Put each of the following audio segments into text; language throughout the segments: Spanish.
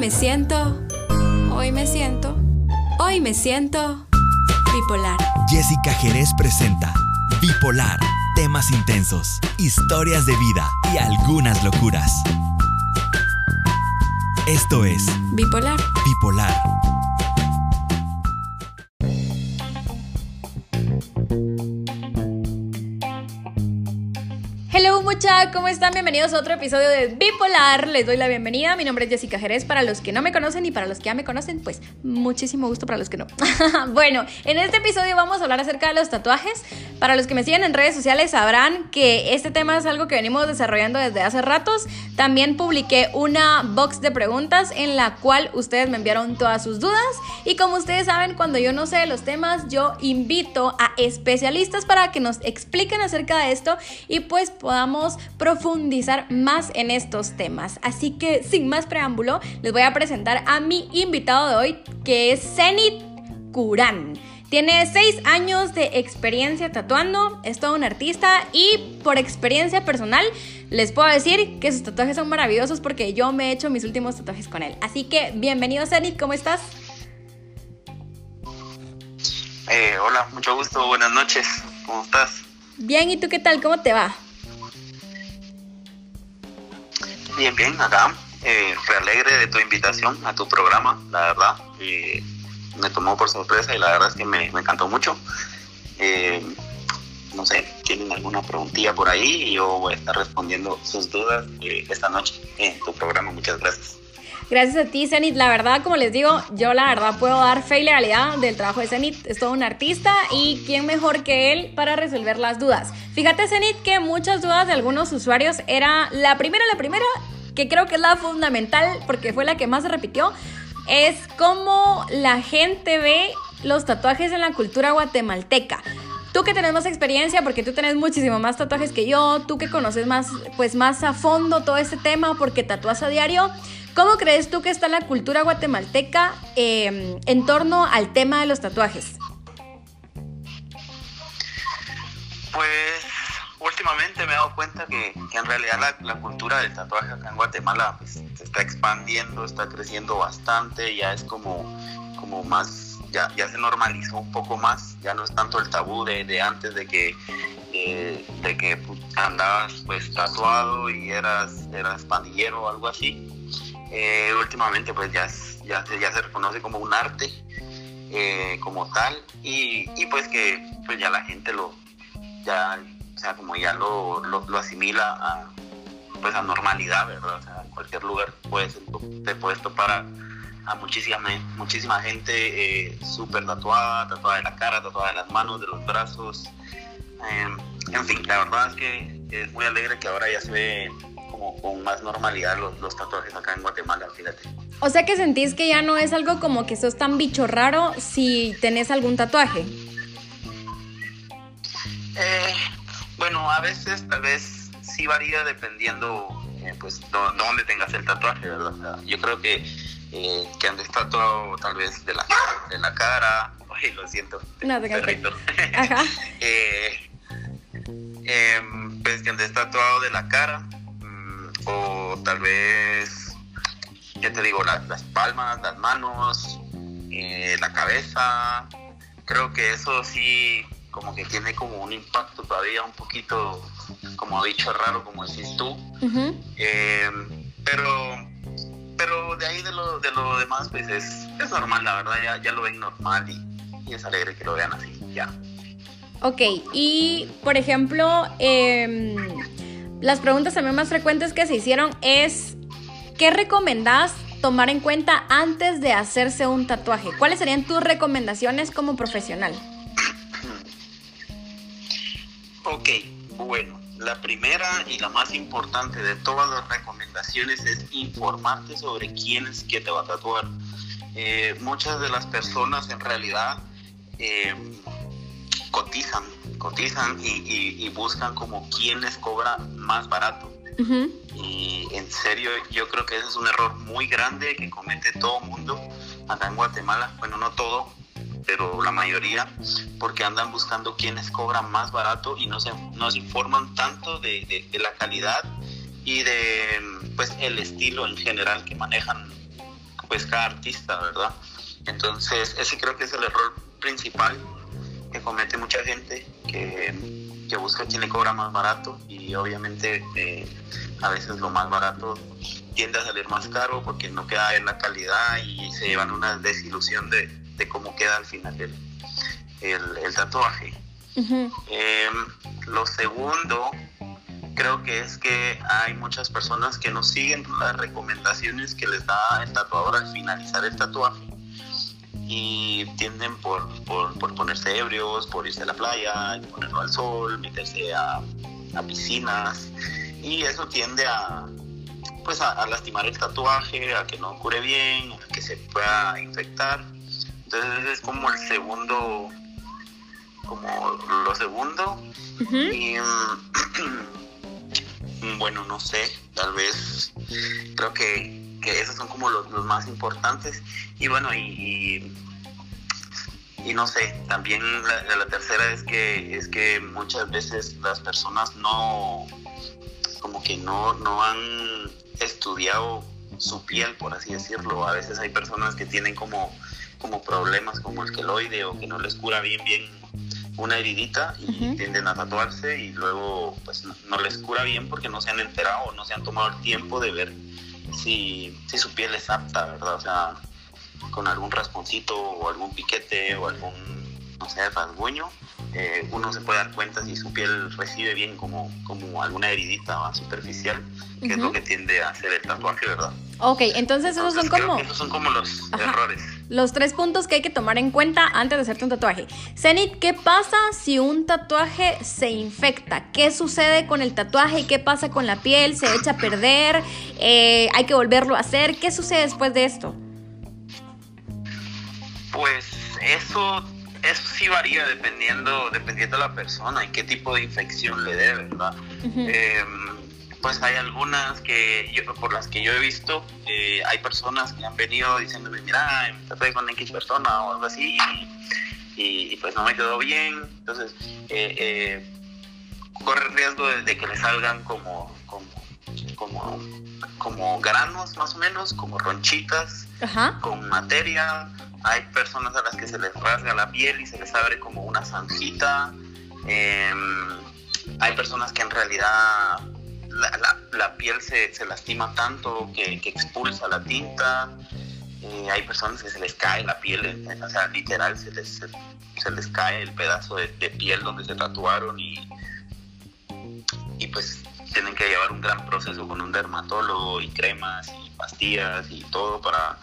me siento, hoy me siento, hoy me siento bipolar. Jessica Jerez presenta Bipolar, temas intensos, historias de vida y algunas locuras. Esto es Bipolar. Bipolar. ¿Cómo están? Bienvenidos a otro episodio de Bipolar. Les doy la bienvenida. Mi nombre es Jessica Jerez. Para los que no me conocen y para los que ya me conocen, pues muchísimo gusto para los que no. bueno, en este episodio vamos a hablar acerca de los tatuajes. Para los que me siguen en redes sociales sabrán que este tema es algo que venimos desarrollando desde hace ratos. También publiqué una box de preguntas en la cual ustedes me enviaron todas sus dudas. Y como ustedes saben, cuando yo no sé de los temas, yo invito a especialistas para que nos expliquen acerca de esto y pues podamos profundizar más en estos temas. Así que sin más preámbulo, les voy a presentar a mi invitado de hoy, que es Zenit Kurán. Tiene seis años de experiencia tatuando, es todo un artista y por experiencia personal les puedo decir que sus tatuajes son maravillosos porque yo me he hecho mis últimos tatuajes con él. Así que bienvenido Zenit, ¿cómo estás? Eh, hola, mucho gusto, buenas noches, ¿cómo estás? Bien, ¿y tú qué tal? ¿Cómo te va? Bien, bien, acá. Eh, re alegre de tu invitación a tu programa, la verdad. Eh, me tomó por sorpresa y la verdad es que me, me encantó mucho. Eh, no sé, tienen alguna preguntilla por ahí y yo voy a estar respondiendo sus dudas eh, esta noche en tu programa. Muchas gracias. Gracias a ti, Zenit. La verdad, como les digo, yo la verdad puedo dar fe y legalidad del trabajo de Zenit. Es todo un artista y quién mejor que él para resolver las dudas. Fíjate, Zenit, que muchas dudas de algunos usuarios era la primera, la primera, que creo que es la fundamental porque fue la que más se repitió, es cómo la gente ve los tatuajes en la cultura guatemalteca. Tú que tenés más experiencia, porque tú tenés muchísimo más tatuajes que yo, tú que conoces más, pues más a fondo todo este tema, porque tatúas a diario, ¿cómo crees tú que está la cultura guatemalteca eh, en torno al tema de los tatuajes? Pues últimamente me he dado cuenta que, en realidad la, cultura del tatuaje acá en Guatemala pues, se está expandiendo, está creciendo bastante, ya es como, como más ya, se normalizó un poco más, ya no es tanto el tabú de, antes de que, de que pues, andabas pues tatuado y eras, eras pandillero o algo así. Eh, últimamente pues ya, ya, ya se reconoce como un arte eh, como tal y, y, pues que pues ya la gente lo, ya, o sea, como ya lo, lo, asimila a, pues a normalidad, ¿verdad? En cualquier lugar puedes, te puedes topar a muchísima, muchísima gente eh, súper tatuada, tatuada de la cara, tatuada de las manos, de los brazos. Eh, en fin, la verdad es que es muy alegre que ahora ya se ve como con más normalidad los, los, tatuajes acá en Guatemala, fíjate. O sea que sentís que ya no es algo como que sos tan bicho raro si tenés algún tatuaje. Eh, bueno, a veces tal vez sí varía dependiendo eh, pues dónde tengas el tatuaje, ¿verdad? O sea, yo creo que eh, que andes tatuado tal vez de la, de la cara, ay, lo siento, no, perrito. Ajá. eh, eh, pues que andes tatuado de la cara, o tal vez, ya te digo, la, las palmas, las manos, eh, la cabeza, creo que eso sí como que tiene como un impacto todavía un poquito, como dicho, raro, como decís tú, uh -huh. pero pero de ahí de lo, de lo demás, pues es, es normal, la verdad, ya, ya lo ven normal y, y, es alegre que lo vean así, ya. Ok, y por ejemplo, eh, las preguntas también más frecuentes que se hicieron es, ¿qué recomendás tomar en cuenta antes de hacerse un tatuaje? ¿Cuáles serían tus recomendaciones como profesional? Ok, bueno, la primera y la más importante de todas las recomendaciones es informarte sobre quién es que te va a tatuar. Eh, muchas de las personas en realidad eh, cotizan, cotizan y, y, y, buscan como quién les cobra más barato. Uh -huh. Y en serio, yo creo que ese es un error muy grande que comete todo mundo acá en Guatemala. Bueno, no todo, pero la mayoría, porque andan buscando quienes cobran más barato y no se, no se informan tanto de, de, de, la calidad y de pues el estilo en general que manejan pues cada artista, ¿verdad? Entonces, ese creo que es el error principal que comete mucha gente, que, que busca quien le cobra más barato y obviamente eh, a veces lo más barato tiende a salir más caro porque no queda en la calidad y se llevan una desilusión de, de cómo queda al final el, el, el tatuaje. eh, lo segundo, creo que es que hay muchas personas que no siguen las recomendaciones que les da el tatuador al finalizar el tatuaje y tienden por, por, por ponerse ebrios, por irse a la playa, ponerlo al sol, meterse a, a piscinas y eso tiende a pues a, a, lastimar el tatuaje, a que no cure bien, a que se pueda infectar. Entonces es como el segundo, como lo segundo. Uh -huh. Y bueno, no sé, tal vez creo que, que esos son como los, los, más importantes. Y bueno, y, y, y no sé, también la, la, tercera es que, es que muchas veces las personas no, como que no, no han estudiado su piel, por así decirlo. A veces hay personas que tienen como, como problemas como el queloide o que no les cura bien, bien una heridita y uh -huh. tienden a tatuarse y luego pues no, no, les cura bien porque no se han enterado, no se han tomado el tiempo de ver si, si su piel es apta, ¿verdad? O sea, con algún rasponcito o algún piquete o algún, no sé, rasguño, eh, uno se puede dar cuenta si su piel recibe bien como, como alguna heridita superficial, que uh -huh. es lo que tiende a hacer el tatuaje, ¿verdad? Ok, entonces, esos son como... esos son como los Ajá. errores. Los tres puntos que hay que tomar en cuenta antes de hacerte un tatuaje. Zenit, ¿qué pasa si un tatuaje se infecta? ¿Qué sucede con el tatuaje? ¿Qué pasa con la piel? ¿Se echa a perder? Eh, ¿Hay que volverlo a hacer? ¿Qué sucede después de esto? Pues eso eso sí varía dependiendo dependiendo de la persona y qué tipo de infección le dé, ¿verdad? Uh -huh. eh, pues hay algunas que yo, por las que yo he visto, eh, hay personas que han venido diciéndome, mira, me tatué con X persona o algo así, y, y, y pues no me quedó bien. Entonces, eh, eh, corre el riesgo de, de, que le salgan como, como, como, como granos más o menos, como ronchitas, Ajá. con materia. Hay personas a las que se les rasga la piel y se les abre como una zanjita. hay personas que en realidad la, piel se, se, lastima tanto que, expulsa la tinta. Eh, hay personas que se les cae la piel, o sea, literal, se les, se, les cae el pedazo de, piel donde se tatuaron y, y pues tienen que llevar un gran proceso con un dermatólogo y cremas y pastillas y todo para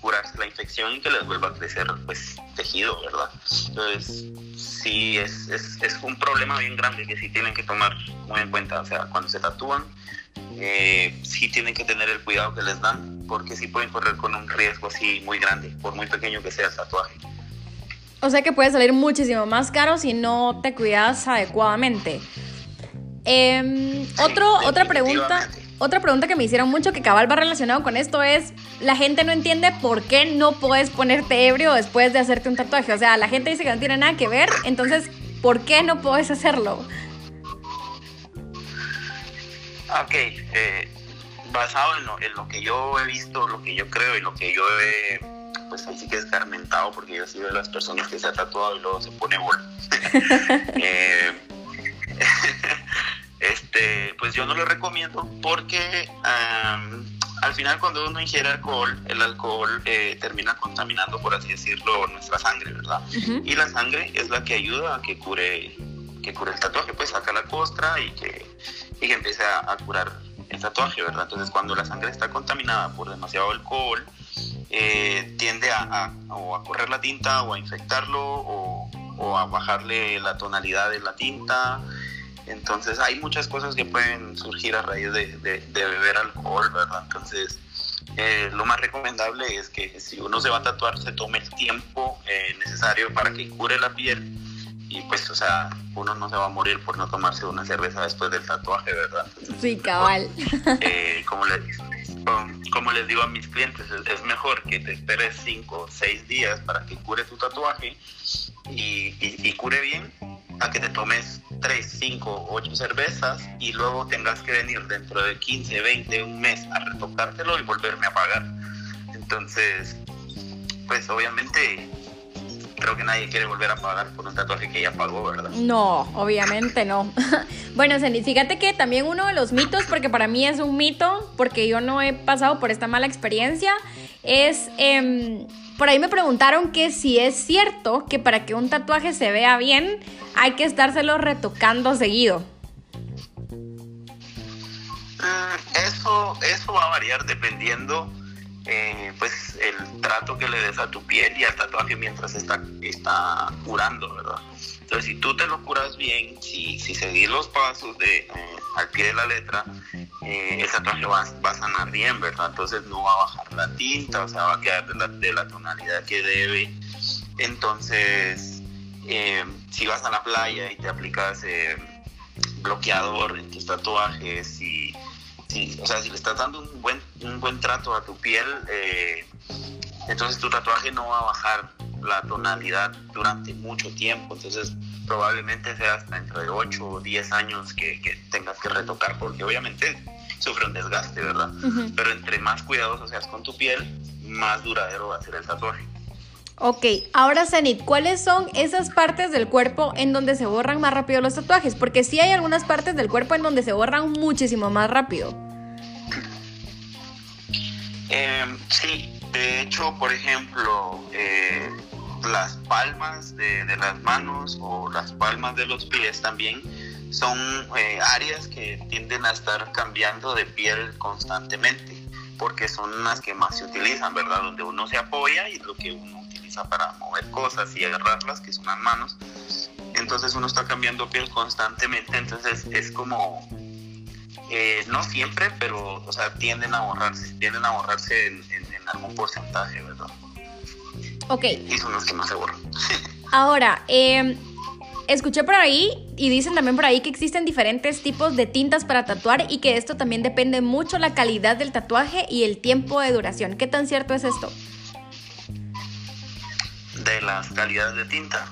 curarse la infección y que les vuelva a crecer pues tejido, ¿verdad? Entonces sí es, es, es un problema bien grande que sí tienen que tomar muy en cuenta, o sea, cuando se tatúan eh, sí tienen que tener el cuidado que les dan porque sí pueden correr con un riesgo así muy grande, por muy pequeño que sea el tatuaje. O sea que puede salir muchísimo más caro si no te cuidas adecuadamente. Eh, otro, sí, otra pregunta otra pregunta que me hicieron mucho que cabal va relacionado con esto es, la gente no entiende por qué no puedes ponerte ebrio después de hacerte un tatuaje. O sea, la gente dice que no tiene nada que ver, entonces, ¿por qué no puedes hacerlo? Ok, eh, basado en lo, en lo, que yo he visto, lo que yo creo y lo que yo he, pues ahí sí que escarmentado, porque yo he sido de las personas que se ha tatuado y luego se pone bol. eh, este, pues yo no lo recomiendo porque um, al final cuando uno ingiere alcohol, el alcohol eh, termina contaminando, por así decirlo, nuestra sangre, ¿verdad? Uh -huh. Y la sangre es la que ayuda a que cure, que cure el tatuaje, pues saca la costra y que, y que empiece a, a curar el tatuaje, ¿verdad? Entonces cuando la sangre está contaminada por demasiado alcohol, eh, tiende a, a, o a correr la tinta o a infectarlo o, o a bajarle la tonalidad de la tinta entonces hay muchas cosas que pueden surgir a raíz de, de, de beber alcohol, ¿verdad? Entonces eh, lo más recomendable es que si uno se va a tatuar se tome el tiempo eh, necesario para que cure la piel y pues, o sea, uno no se va a morir por no tomarse una cerveza después del tatuaje, ¿verdad? Sí, cabal. Eh, como, les, como les digo a mis clientes, es, es mejor que te esperes 5 o 6 días para que cure tu tatuaje y, y, y cure bien a que te tomes 3, 5, 8 cervezas y luego tengas que venir dentro de 15, 20, un mes a retocártelo y volverme a pagar. Entonces, pues obviamente creo que nadie quiere volver a pagar por un tatuaje que ya pagó, ¿verdad? No, obviamente no. bueno, Zenith, fíjate que también uno de los mitos, porque para mí es un mito, porque yo no he pasado por esta mala experiencia, es... Em, por ahí me preguntaron que si es cierto que para que un tatuaje se vea bien hay que estárselo retocando seguido. Mm, eso, eso va a variar dependiendo eh, pues el trato que le des a tu piel y al tatuaje mientras está, está curando, ¿verdad? Entonces, si tú te lo curas bien, si, si seguís los pasos de, eh, al pie de la letra, eh, el tatuaje va, va, a sanar bien, ¿verdad? Entonces no va a bajar la tinta, o sea, va a quedar de la, de la tonalidad que debe. Entonces, si vas a la playa y te aplicas bloqueador en tus tatuajes y o sea, si le estás dando un buen, un buen trato a tu piel, eh, entonces tu tatuaje no va a bajar la tonalidad durante mucho tiempo. Entonces, probablemente sea hasta dentro de 8 o 10 años que, tengas que retocar, porque obviamente sufre un desgaste, ¿verdad? Pero entre más cuidadoso seas con tu piel, más duradero va a ser el tatuaje. Ok, ahora Zenit, ¿cuáles son esas partes del cuerpo en donde se borran más rápido los tatuajes? Porque sí hay algunas partes del cuerpo en donde se borran muchísimo más rápido. Em, sí, de hecho, por ejemplo, eh, las palmas de, las manos o las palmas de los pies también son eh, áreas que tienden a estar cambiando de piel constantemente porque son las que más se utilizan, ¿verdad? Donde uno se apoya y lo que uno para mover cosas y agarrarlas, que son las manos. Entonces uno está cambiando piel constantemente, entonces es como, eh, no siempre, pero o sea, tienden a borrarse, tienden a borrarse en, algún porcentaje, ¿verdad? Ok. Y son los que más se borran. Ahora, em, escuché por ahí y dicen también por ahí que existen diferentes tipos de tintas para tatuar y que esto también depende mucho la calidad del tatuaje y el tiempo de duración. ¿Qué tan cierto es esto? de las calidades de tinta.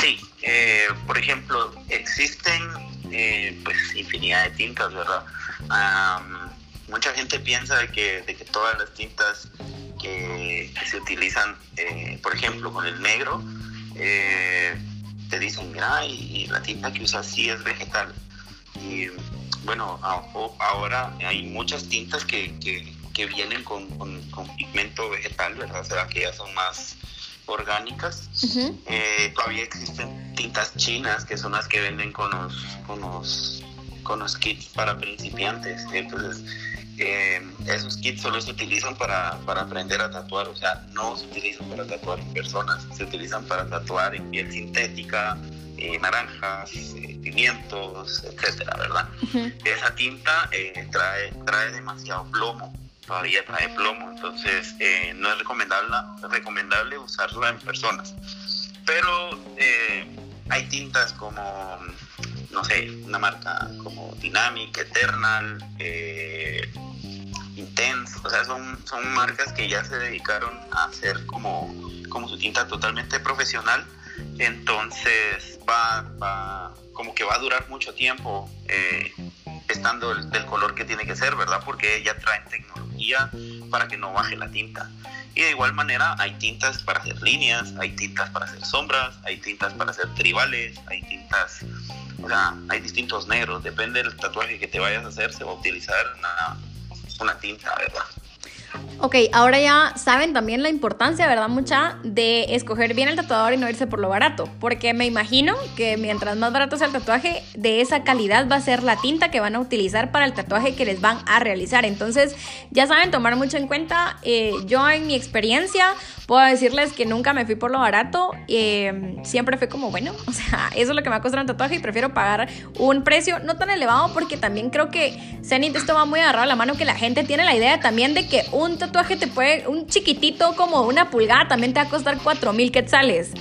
Sí, eh, por ejemplo, existen eh, pues infinidad de tintas, ¿verdad? mucha gente piensa de que, de que todas las tintas que, se utilizan, eh, por ejemplo, con el negro, te dicen, mira, y, la tinta que usas sí es vegetal. Y bueno, ahora hay muchas tintas que, que, vienen con, con, pigmento vegetal, ¿verdad? O sea, que ya son más orgánicas. Eh, todavía existen tintas chinas que son las que venden con los, con los, con los kits para principiantes. Entonces, eh, esos kits solo se utilizan para, para, aprender a tatuar, o sea, no se utilizan para tatuar en personas, se utilizan para tatuar en piel sintética, eh, naranjas, pimientos, etcétera, ¿verdad? Esa tinta trae, trae demasiado plomo todavía trae plomo, entonces eh, no es recomendable, recomendable usarla en personas. Pero eh, hay tintas como, no sé, una marca como Dynamic, Eternal, eh, Intense, o sea, son, son marcas que ya se dedicaron a hacer como, como su tinta totalmente profesional, entonces va, va como que va a durar mucho tiempo estando del color que tiene que ser, ¿verdad? Porque ya traen tecnología para que no baje la tinta. Y de igual manera hay tintas para hacer líneas, hay tintas para hacer sombras, hay tintas para hacer tribales, hay tintas, o sea, hay distintos negros, depende del tatuaje que te vayas a hacer, se va a utilizar una, una tinta, ¿verdad? Ok, ahora ya saben también la importancia, ¿verdad, mucha? De escoger bien el tatuador y no irse por lo barato. Porque me imagino que mientras más barato sea el tatuaje, de esa calidad va a ser la tinta que van a utilizar para el tatuaje que les van a realizar. Entonces, ya saben tomar mucho en cuenta. Eh, yo, en mi experiencia, puedo decirles que nunca me fui por lo barato. Eh, siempre fue como, bueno, o sea, eso es lo que me va a costar un tatuaje y prefiero pagar un precio no tan elevado porque también creo que Zenith esto va muy agarrado a la mano que la gente tiene la idea también de que un tatuaje te puede, un chiquitito como una pulgada también te va a costar 4 mil quetzales.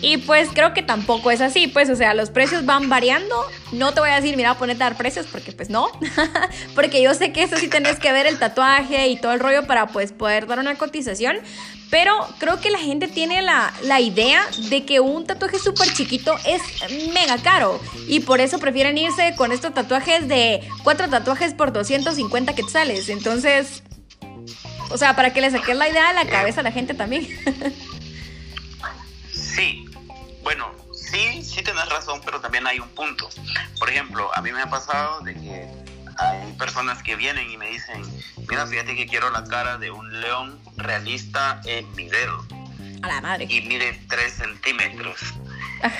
Y pues creo que tampoco es así, pues, o sea, los precios van variando. No te voy a decir, mira, ponete a dar precios, porque pues no. porque yo sé que eso sí tenés que ver el tatuaje y todo el rollo para pues poder dar una cotización. Pero creo que la gente tiene la, la idea de que un tatuaje súper chiquito es mega caro. Y por eso prefieren irse con estos tatuajes de cuatro tatuajes por 250 quetzales. Entonces, O sea, para que le saques la idea de la cabeza a la gente también. sí, bueno, sí, sí tienes razón, pero también hay un punto. Por ejemplo, a mí me ha pasado de que hay personas que vienen y me dicen, mira, fíjate que quiero la cara de un león realista en mi dedo. A la madre. Y mide 3 centímetros.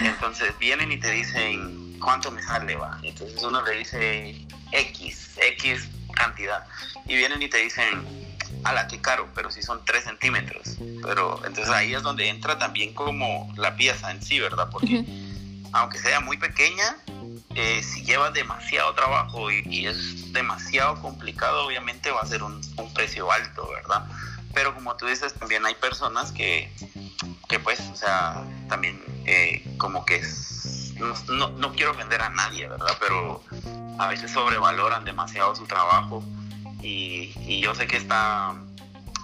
Entonces vienen y te dicen, ¿cuánto me sale? Va? Entonces uno le dice X, X cantidad. Y vienen y te dicen, a la que caro, pero si son 3 centímetros. Pero entonces ahí es donde entra también como la pieza en sí, ¿verdad? Porque aunque sea muy pequeña, eh, si lleva demasiado trabajo y, es demasiado complicado, obviamente va a ser un, precio alto, ¿verdad? Pero como tú dices, también hay personas que, que pues, o sea, también eh, como que no, no, quiero vender a nadie, ¿verdad? Pero a veces sobrevaloran demasiado su trabajo y, yo sé que está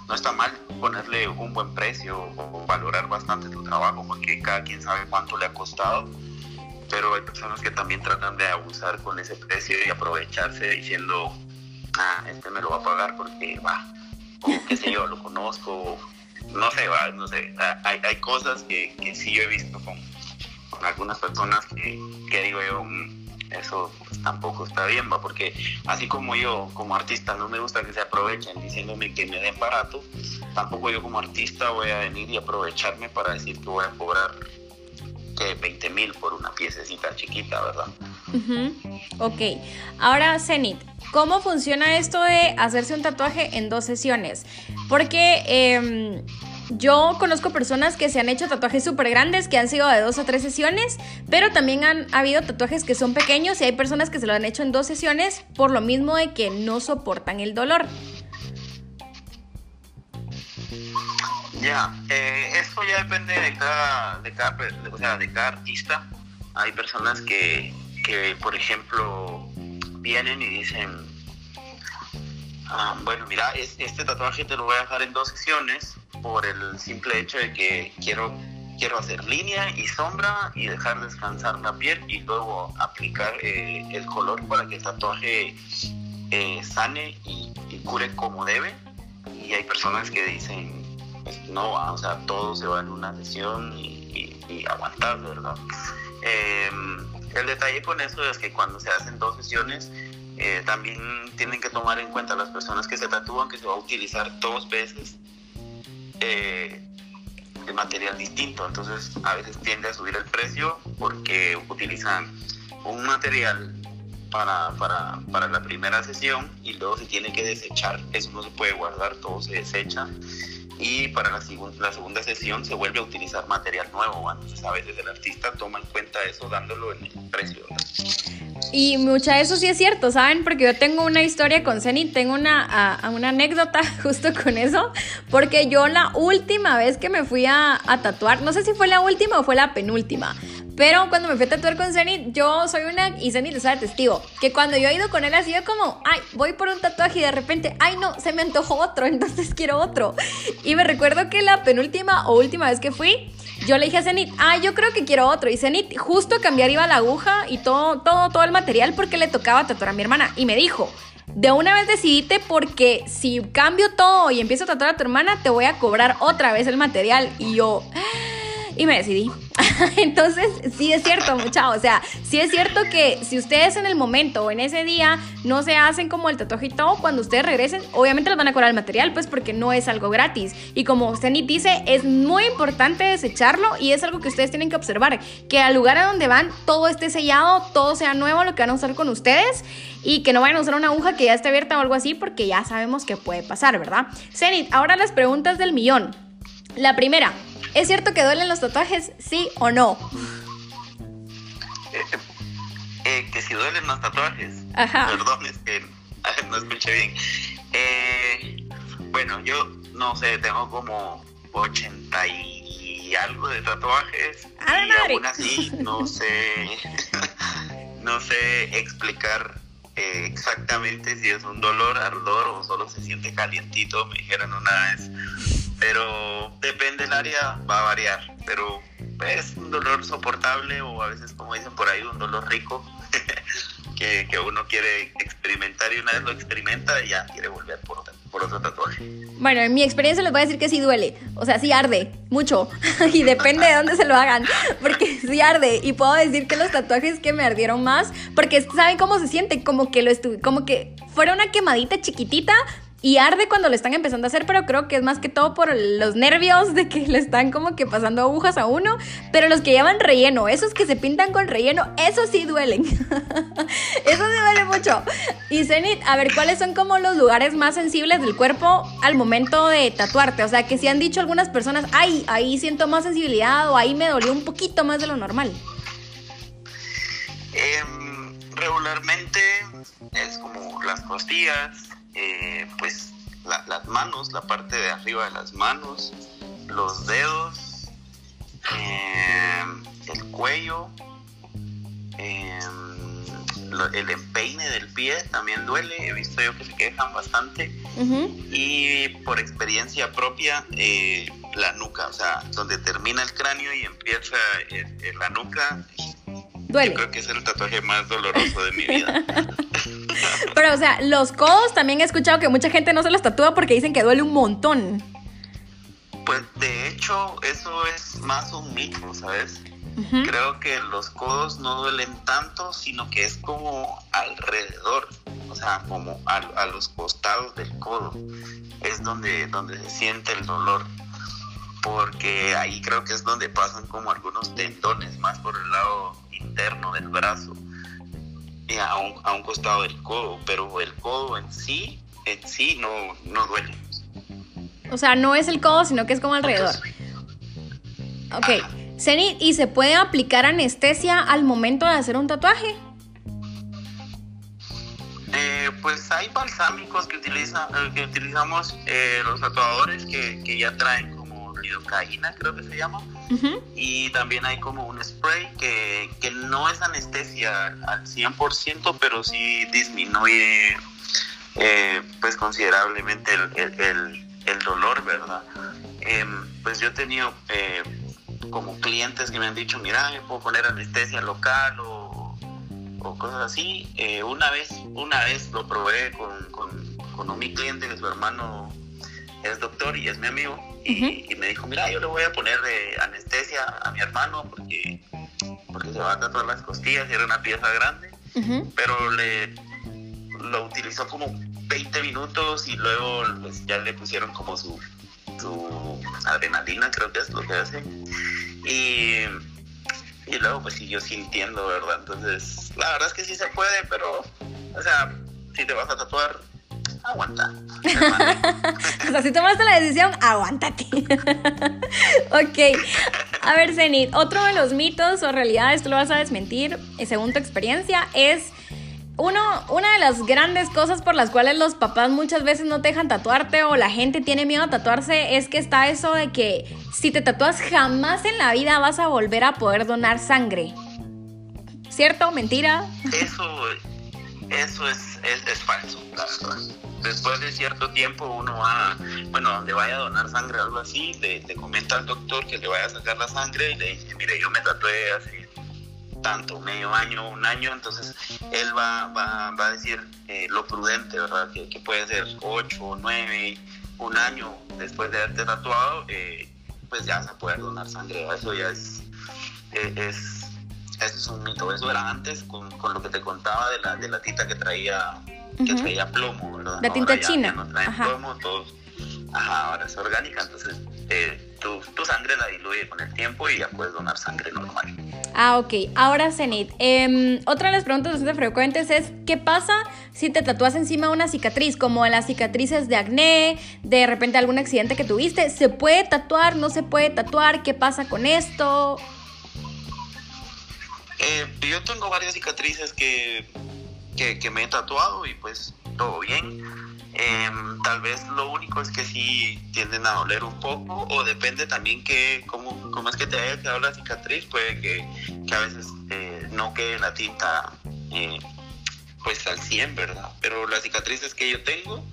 no está mal ponerle un buen precio o valorar bastante tu trabajo porque cada quien sabe cuánto le ha costado pero hay personas que también tratan de abusar con ese precio y aprovecharse diciendo, ah, este me lo va a pagar porque va, o qué sé yo, lo conozco, no sé, va, no sé, ah, hay, hay cosas que, que sí yo he visto con, con algunas personas que, que digo yo, mm, eso pues, tampoco está bien, va, porque así como yo como artista no me gusta que se aprovechen diciéndome que me den barato, tampoco yo como artista voy a venir y aprovecharme para decir que voy a cobrar que 20 mil por una piececita chiquita, ¿verdad? Ok, ahora Zenit, ¿cómo funciona esto de hacerse un tatuaje en dos sesiones? Porque em, yo conozco personas que se han hecho tatuajes súper grandes, que han sido de dos o tres sesiones, pero también han habido tatuajes que son pequeños y hay personas que se lo han hecho en dos sesiones por lo mismo de que no soportan el dolor. Ya, eh, esto ya depende de cada, de cada, o sea, de cada artista. Hay personas que, que, por ejemplo, vienen y dicen, ah, bueno, mira, este tatuaje te lo voy a dejar en dos sesiones por el simple hecho de que quiero, quiero hacer línea y sombra y dejar descansar la piel y luego aplicar eh, el color para que el tatuaje eh, sane y, y cure como debe. Y hay personas que dicen, no o sea, todo se va en una sesión y, aguantar, ¿verdad? Em, el detalle con eso es que cuando se hacen dos sesiones, eh, también tienen que tomar en cuenta las personas que se tatúan que se va a utilizar dos veces eh, el material distinto. Entonces, a veces tiende a subir el precio porque utilizan un material para, para, para, la primera sesión y luego se tiene que desechar. Eso no se puede guardar, todo se desecha y para la, la, segunda sesión se vuelve a utilizar material nuevo. Entonces a veces el artista toma en cuenta eso dándolo en el precio. Y mucha eso sí es cierto, ¿saben? Porque yo tengo una historia con Zenith, tengo una, una anécdota justo con eso, porque yo la última vez que me fui a, a tatuar, no sé si fue la última o fue la penúltima, pero cuando me fui a tatuar con Zenith, yo soy una, y Zenith sabe testigo, que cuando yo he ido con él así, yo como, ay, voy por un tatuaje y de repente, ay no, se me antojó otro, entonces quiero otro. Y me recuerdo que la penúltima o última vez que fui, yo le dije a Zenith, ay, yo creo que quiero otro. Y Zenith justo cambiar iba la aguja y todo, todo, todo el material porque le tocaba tatuar a mi hermana. Y me dijo, de una vez decidite porque si cambio todo y empiezo a tatuar a tu hermana, te voy a cobrar otra vez el material. Y yo y me decidí. Entonces, sí es cierto, mucha, o sea, sí es cierto que si ustedes en el momento o en ese día no se hacen como el tatuaje y todo, cuando ustedes regresen, obviamente les van a cobrar el material, pues porque no es algo gratis. Y como Zenith dice, es muy importante desecharlo y es algo que ustedes tienen que observar, que al lugar a donde van todo esté sellado, todo sea nuevo, lo que van a usar con ustedes y que no vayan a usar una aguja que ya esté abierta o algo así, porque ya sabemos que puede pasar, ¿verdad? Zenith, ahora las preguntas del millón. La primera, ¿Es cierto que duelen los tatuajes? ¿Sí o no? Eh, eh, que si duelen los tatuajes. Ajá. Perdón, es que no escuché bien. Eh, bueno, yo no sé, tengo como 80 y algo de tatuajes. y aún así no sé, no sé explicar exactamente si es un dolor, ardor o solo se siente calientito, me dijeron una vez pero depende del área, va a variar, pero es un dolor soportable o a veces, como dicen por ahí, un dolor rico que, que, uno quiere experimentar y una vez lo experimenta ya quiere volver por, por otro tatuaje. Bueno, en mi experiencia les voy a decir que sí duele. O sea, sí arde mucho. y depende de dónde se lo hagan. Porque sí arde. Y puedo decir que los tatuajes que me ardieron más. Porque saben cómo se siente. Como que lo estuve. Como que fuera una quemadita chiquitita y arde cuando lo están empezando a hacer, pero creo que es más que todo por los nervios de que le están como que pasando agujas a uno. Pero los que llevan relleno, esos que se pintan con relleno, esos sí duelen. eso sí duele mucho. Y Zenit, a ver, ¿cuáles son como los lugares más sensibles del cuerpo al momento de tatuarte? O sea, que si han dicho algunas personas, ay, ahí siento más sensibilidad o ahí me dolió un poquito más de lo normal. Em, regularmente es como las costillas, eh, pues las manos, la parte de arriba de las manos, los dedos, eh, el cuello, eh, el empeine del pie también duele, he visto yo que se quejan bastante. Y por experiencia propia, la nuca, o sea, donde termina el cráneo y empieza la nuca, Duele. Yo creo que es el tatuaje más doloroso de mi vida. Pero, o sea, los codos también he escuchado que mucha gente no se los tatúa porque dicen que duele un montón. Pues de hecho, eso es más un mito, ¿sabes? Creo que los codos no duelen tanto, sino que es como alrededor, o sea, como a, los costados del codo, es donde, donde se siente el dolor porque ahí creo que es donde pasan como algunos tendones más por el lado interno del brazo y a un, a un costado del codo, pero el codo en sí, en sí no, no duele. O sea, no es el codo, sino que es como alrededor. Ok. Zenit, ¿y se puede aplicar anestesia al momento de hacer un tatuaje? Eh, pues hay balsámicos que, utiliza, eh, que utilizamos eh, los tatuadores que, que ya traen lidocaína, creo que se llama. Y también hay como un spray que, que no es anestesia al 100%, pero sí disminuye eh, pues considerablemente el, el, el, dolor, ¿verdad? Em, pues yo he tenido eh, como clientes que me han dicho, mira, me puedo poner anestesia local o, o cosas así. Eh, una vez una vez lo probé con, con, con un mi cliente que su hermano es doctor y es mi amigo y, me dijo, mira, yo le voy a poner de anestesia a mi hermano porque, porque se va a tatuar las costillas y era una pieza grande, pero le lo utilizó como 20 minutos y luego pues, ya le pusieron como su, su adrenalina, creo que es lo que hace. Y, y luego pues siguió sintiendo, ¿verdad? Entonces, la verdad es que sí se puede, pero, o sea, si te vas a tatuar, aguanta. o sea, si tomaste la decisión, aguántate. ok. A ver, Zenit, otro de los mitos o realidades, tú lo vas a desmentir, eh, según tu experiencia, es uno, una de las grandes cosas por las cuales los papás muchas veces no te dejan tatuarte o la gente tiene miedo a tatuarse es que está eso de que si te tatúas jamás en la vida vas a volver a poder donar sangre. ¿Cierto? ¿Mentira? Eso, eso es, es, es falso, la verdad después de cierto tiempo uno va, bueno, donde vaya a donar sangre o algo así, le, comenta al doctor que le vaya a sacar la sangre y le dice, mire, yo me tatué hace tanto, medio año, un año, entonces él va, va, va a decir eh, lo prudente, ¿verdad? Que, puede ser ocho, nueve, un año después de haberte tatuado, eh, pues ya a poder donar sangre, eso ya es, eh, es, eso es un mito, eso era antes con, con lo que te contaba de la, de la tita que traía que traía plomo, ¿verdad? La tinta china. no trae plomo, todo. Ajá, ahora es orgánica, entonces eh, tu, tu, sangre la diluye con el tiempo y ya puedes donar sangre normal. Ah, ok. Ahora, Zenit, em, otra de las preguntas bastante frecuentes es, ¿qué pasa si te tatúas encima una cicatriz? Como las cicatrices de acné, de repente algún accidente que tuviste, ¿se puede tatuar? ¿No se puede tatuar? ¿Qué pasa con esto? Eh, yo tengo varias cicatrices que que, me he tatuado y pues todo bien. Em, tal vez lo único es que sí tienden a doler un poco o depende también que cómo, cómo es que te haya quedado la cicatriz, puede que, que a veces eh, no quede la tinta eh, pues al 100, ¿verdad? Pero las cicatrices que yo tengo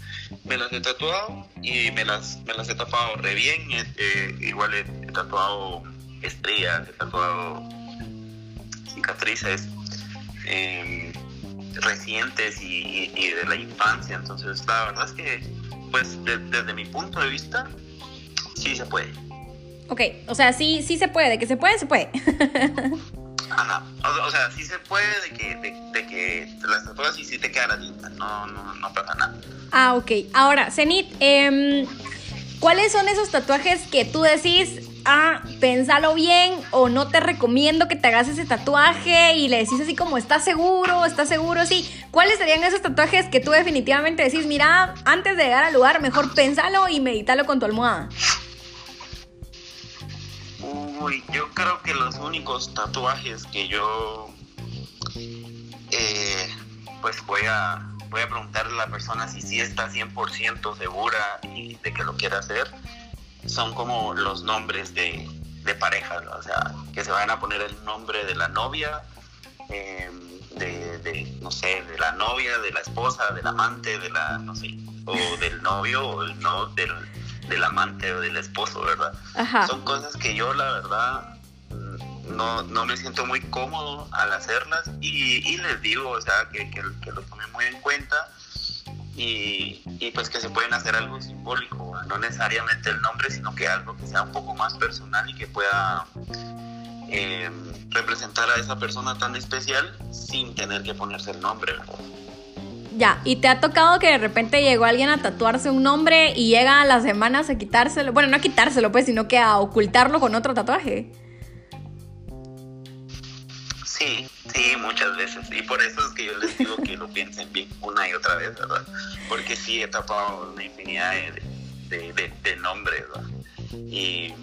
me las he tatuado y me las, me las he tapado re bien, eh, igual he, tatuado estrellas, he tatuado cicatrices. Em, recientes y, de la infancia. Entonces, la verdad es que pues desde mi punto de vista, sí se puede. Ok, o sea, sí, sí se puede, que se puede, se puede. Ajá. O, sea, sí se puede de que, de, que las tatuas y sí te quedan las no, no, no pasa nada. Ah, ok. Ahora, Zenit, eh, ¿cuáles son esos tatuajes que tú decís, ah, pensalo bien o no te recomiendo que te hagas ese tatuaje y le decís así como, ¿estás seguro? ¿Estás seguro? Sí. ¿Cuáles serían esos tatuajes que tú definitivamente decís, mira, antes de llegar al lugar, mejor pensalo y medítalo con tu almohada? Uy, yo creo que los únicos tatuajes que yo eh, pues voy a voy a preguntarle a la persona si sí está 100% segura y de que lo quiere hacer son como los nombres de, de parejas, o sea, que se van a poner el nombre de la novia, em, de, no sé, de la novia, de la esposa, del amante, de la, no sé, o del novio, o el no, del, del amante o del esposo, ¿verdad? Son cosas que yo, la verdad, no, no me siento muy cómodo al hacerlas y, les digo, o sea, que, que, que lo tomen muy en cuenta y, pues que se pueden hacer algo simbólico, no necesariamente el nombre, sino que algo que sea un poco más personal y que pueda eh, representar a esa persona tan especial sin tener que ponerse el nombre. Ya, ¿y te ha tocado que de repente llegó alguien a tatuarse un nombre y llega a las semanas a quitárselo? Bueno, no a quitárselo, pues, sino que a ocultarlo con otro tatuaje. Sí, sí, muchas veces. Y por eso es que yo les digo que lo piensen bien una y otra vez, ¿verdad? Porque sí he tapado una infinidad de, nombres, ¿verdad? Y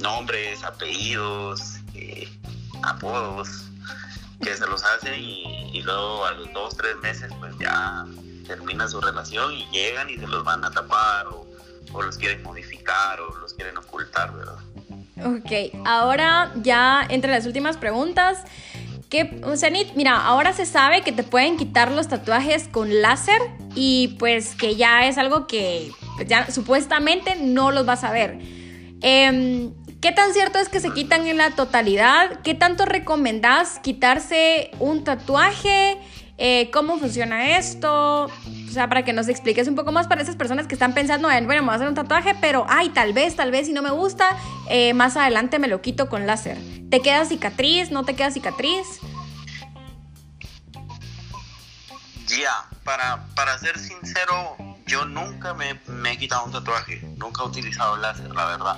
nombres, apellidos, eh, apodos, que se los hacen y, luego a los dos, tres meses pues ya termina su relación y llegan y se los van a tapar o, o los quieren modificar o los quieren ocultar, ¿verdad? Ok, ahora ya entre las últimas preguntas, que, Zenit, mira, ahora se sabe que te pueden quitar los tatuajes con láser y pues que ya es algo que ya supuestamente no los vas a ver. Em, ¿Qué tan cierto es que se quitan en la totalidad? ¿Qué tanto recomendás quitarse un tatuaje? Eh, ¿Cómo funciona esto? O sea, para que nos expliques un poco más para esas personas que están pensando en, bueno, me voy a hacer un tatuaje, pero, ay, tal vez, tal vez, si no me gusta, eh, más adelante me lo quito con láser. ¿Te queda cicatriz? ¿No te queda cicatriz? Ya, para, para ser sincero, yo nunca me, me, he quitado un tatuaje, nunca he utilizado láser, la verdad.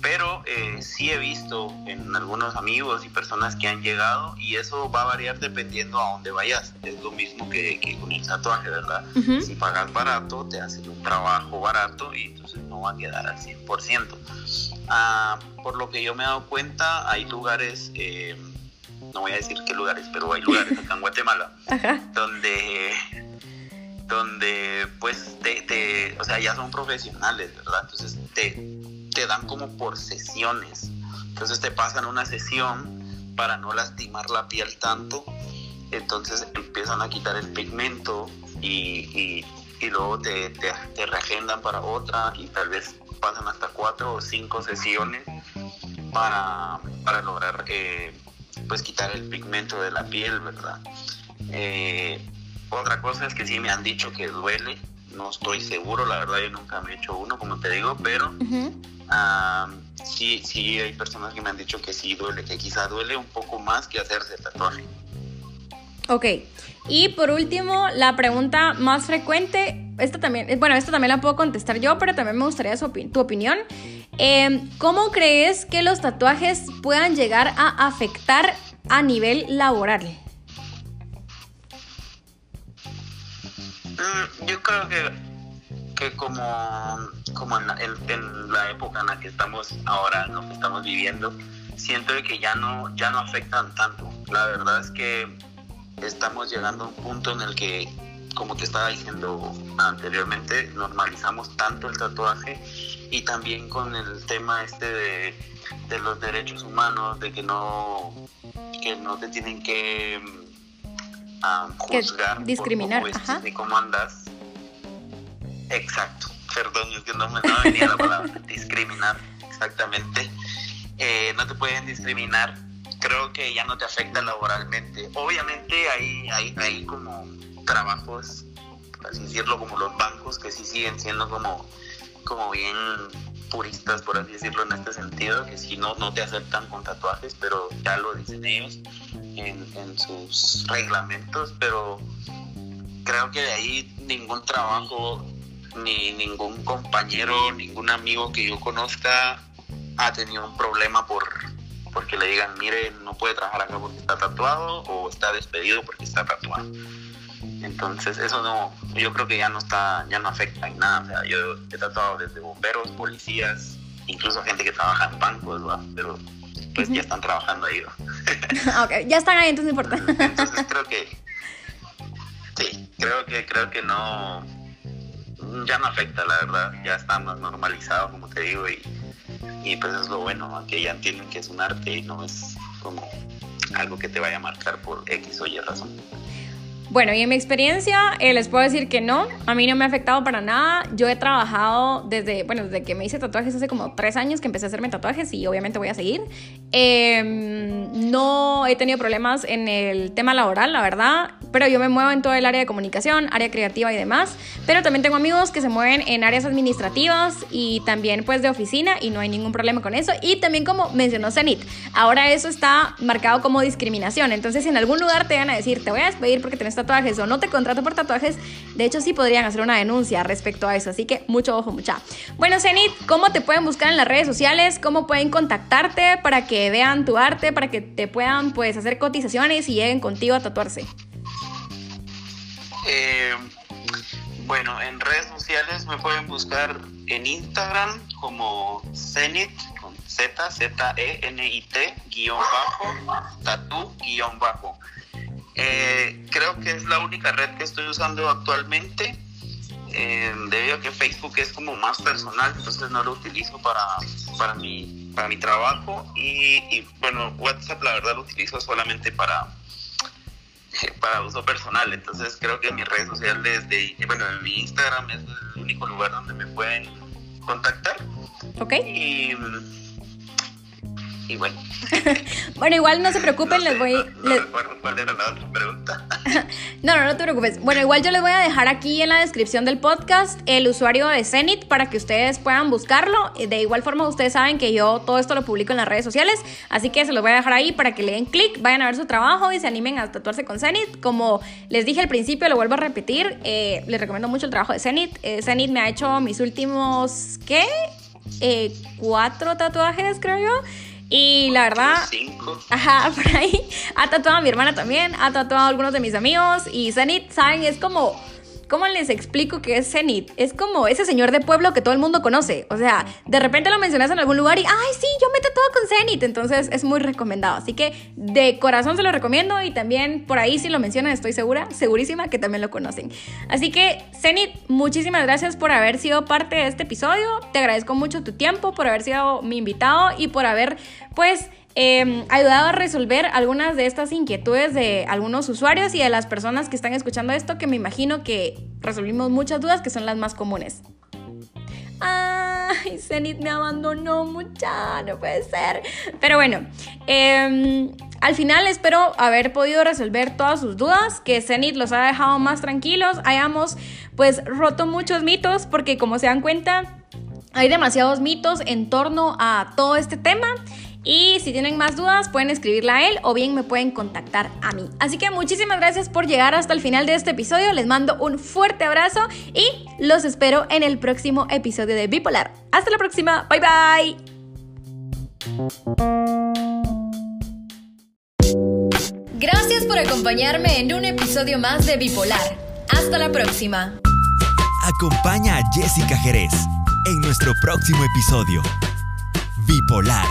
Pero eh, sí he visto en algunos amigos y personas que han llegado y eso va a variar dependiendo a dónde vayas. Es lo mismo que, que con el tatuaje, ¿verdad? Si pagas barato, te hacen un trabajo barato y entonces no va a quedar al 100%. Ah, por lo que yo me he dado cuenta, hay lugares, eh, no voy a decir qué lugares, pero hay lugares acá en Guatemala donde donde pues te, o sea, ya son profesionales, ¿verdad? Entonces te, te dan como por sesiones. Entonces te pasan una sesión para no lastimar la piel tanto. Entonces empiezan a quitar el pigmento y, y, luego te, te, reagendan para otra y tal vez pasan hasta cuatro o cinco sesiones para, para lograr eh, pues quitar el pigmento de la piel, ¿verdad? Eh, otra cosa es que sí me han dicho que duele, no estoy seguro, la verdad yo nunca me he hecho uno, como te digo, pero sí, sí hay personas que me han dicho que sí duele, que quizá duele un poco más que hacerse el tatuaje. Ok, y por último, la pregunta más frecuente, esta también, eh, bueno, esta también la puedo contestar yo, pero también me gustaría tu opinión. Em, ¿Cómo crees que los tatuajes puedan llegar a afectar a nivel laboral? Yo creo que, que como, como en, la, época en la que estamos ahora, lo que estamos viviendo, siento que ya no, ya no afectan tanto. La verdad es que estamos llegando a un punto en el que, como te estaba diciendo anteriormente, normalizamos tanto el tatuaje y también con el tema este de, los derechos humanos, de que no, que no te tienen que um, juzgar, discriminar, por ni cómo andas. Exacto, perdón, es que no me, venía la palabra, discriminar, exactamente. Eh, no te pueden discriminar creo que ya no te afecta laboralmente. Obviamente hay, hay, hay como trabajos por así decirlo, como los bancos que sí siguen siendo como, como bien puristas, por así decirlo, en este sentido, que si no, no te aceptan con tatuajes, pero ya lo dicen ellos en, sus reglamentos, pero creo que de ahí ningún trabajo, ni ningún compañero, ningún amigo que yo conozca ha tenido un problema por porque le digan, mire, no puede trabajar acá porque está tatuado o está despedido porque está tatuado. Entonces eso no, yo creo que ya no está, ya no afecta en nada. O sea, yo he tratado desde bomberos, policías, incluso gente que trabaja en bancos, pero pues ya están trabajando ahí. ya están ahí, entonces no importa. entonces creo que, sí, creo que, creo que no, ya no afecta, la verdad, ya está más normalizado, como te digo, y, y pues es lo bueno, que ya entienden que es un arte y no es como algo que te vaya a marcar por X o Y razón. Bueno, y en mi experiencia eh, les puedo decir que no, a mí no me ha afectado para nada. Yo he trabajado desde, bueno, desde que me hice tatuajes hace como tres años que empecé a hacerme tatuajes y obviamente voy a seguir. Em, no he tenido problemas en el tema laboral, la verdad, pero yo me muevo en todo el área de comunicación, área creativa y demás. Pero también tengo amigos que se mueven en áreas administrativas y también pues de oficina y no hay ningún problema con eso. Y también como mencionó Zenit, ahora eso está marcado como discriminación. Entonces si en algún lugar te van a decir, te voy a despedir porque tenés tatuajes o no te contrato por tatuajes, de hecho sí podrían hacer una denuncia respecto a eso. Así que mucho ojo, mucha. Bueno, Zenit, ¿cómo te pueden buscar en las redes sociales? ¿Cómo pueden contactarte para que vean tu arte, para que te puedan pues hacer cotizaciones y lleguen contigo a tatuarse? Eh, bueno, en redes sociales me pueden buscar en Instagram como Zenit, con Z, Z, E, N, I, T, guion bajo, tatu, guion bajo. Eh, creo que es la única red que estoy usando actualmente, eh, debido a que Facebook es como más personal, entonces no lo utilizo para, para, mi, para mi trabajo y, bueno, WhatsApp la verdad lo utilizo solamente para, para uso personal, entonces creo que mis redes sociales, de, bueno, en mi Instagram es el único lugar donde me pueden contactar. Ok. Y, y bueno. bueno, igual no se preocupen, les voy... No, cuál era la otra pregunta. no, no, no te preocupes. Bueno, igual yo les voy a dejar aquí en la descripción del podcast el usuario de Zenit para que ustedes puedan buscarlo. De igual forma, ustedes saben que yo todo esto lo publico en las redes sociales, así que se los voy a dejar ahí para que le den clic, vayan a ver su trabajo y se animen a tatuarse con Zenit. Como les dije al principio, lo vuelvo a repetir, eh, les recomiendo mucho el trabajo de Zenit. Eh, Zenit me ha hecho mis últimos, ¿qué? Eh, cuatro tatuajes, creo yo. Y la verdad, ajá, por ahí. Ha tatuado a mi hermana también, ha tatuado a algunos de mis amigos. Y Zenit, ¿saben? Es como ¿Cómo les explico qué es Zenit? Es como ese señor de pueblo que todo el mundo conoce. O sea, de repente lo mencionas en algún lugar y, ay, sí, yo me todo con Zenit. Entonces es muy recomendado. Así que de corazón se lo recomiendo y también por ahí si lo mencionan estoy segura, segurísima que también lo conocen. Así que Zenit, muchísimas gracias por haber sido parte de este episodio. Te agradezco mucho tu tiempo, por haber sido mi invitado y por haber, pues, eh, ayudado a resolver algunas de estas inquietudes de algunos usuarios y de las personas que están escuchando esto, que me imagino que resolvimos muchas dudas que son las más comunes. Ay, Zenith me abandonó mucha, no puede ser. Pero bueno, em, al final espero haber podido resolver todas sus dudas, que Zenith los ha dejado más tranquilos, hayamos pues roto muchos mitos, porque como se dan cuenta, hay demasiados mitos en torno a todo este tema y si tienen más dudas, pueden escribirla a él o bien me pueden contactar a mí. Así que muchísimas gracias por llegar hasta el final de este episodio. Les mando un fuerte abrazo y los espero en el próximo episodio de Bipolar. Hasta la próxima. Bye bye. Gracias por acompañarme en un episodio más de Bipolar. Hasta la próxima. Acompaña a Jessica Jerez en nuestro próximo episodio. Bipolar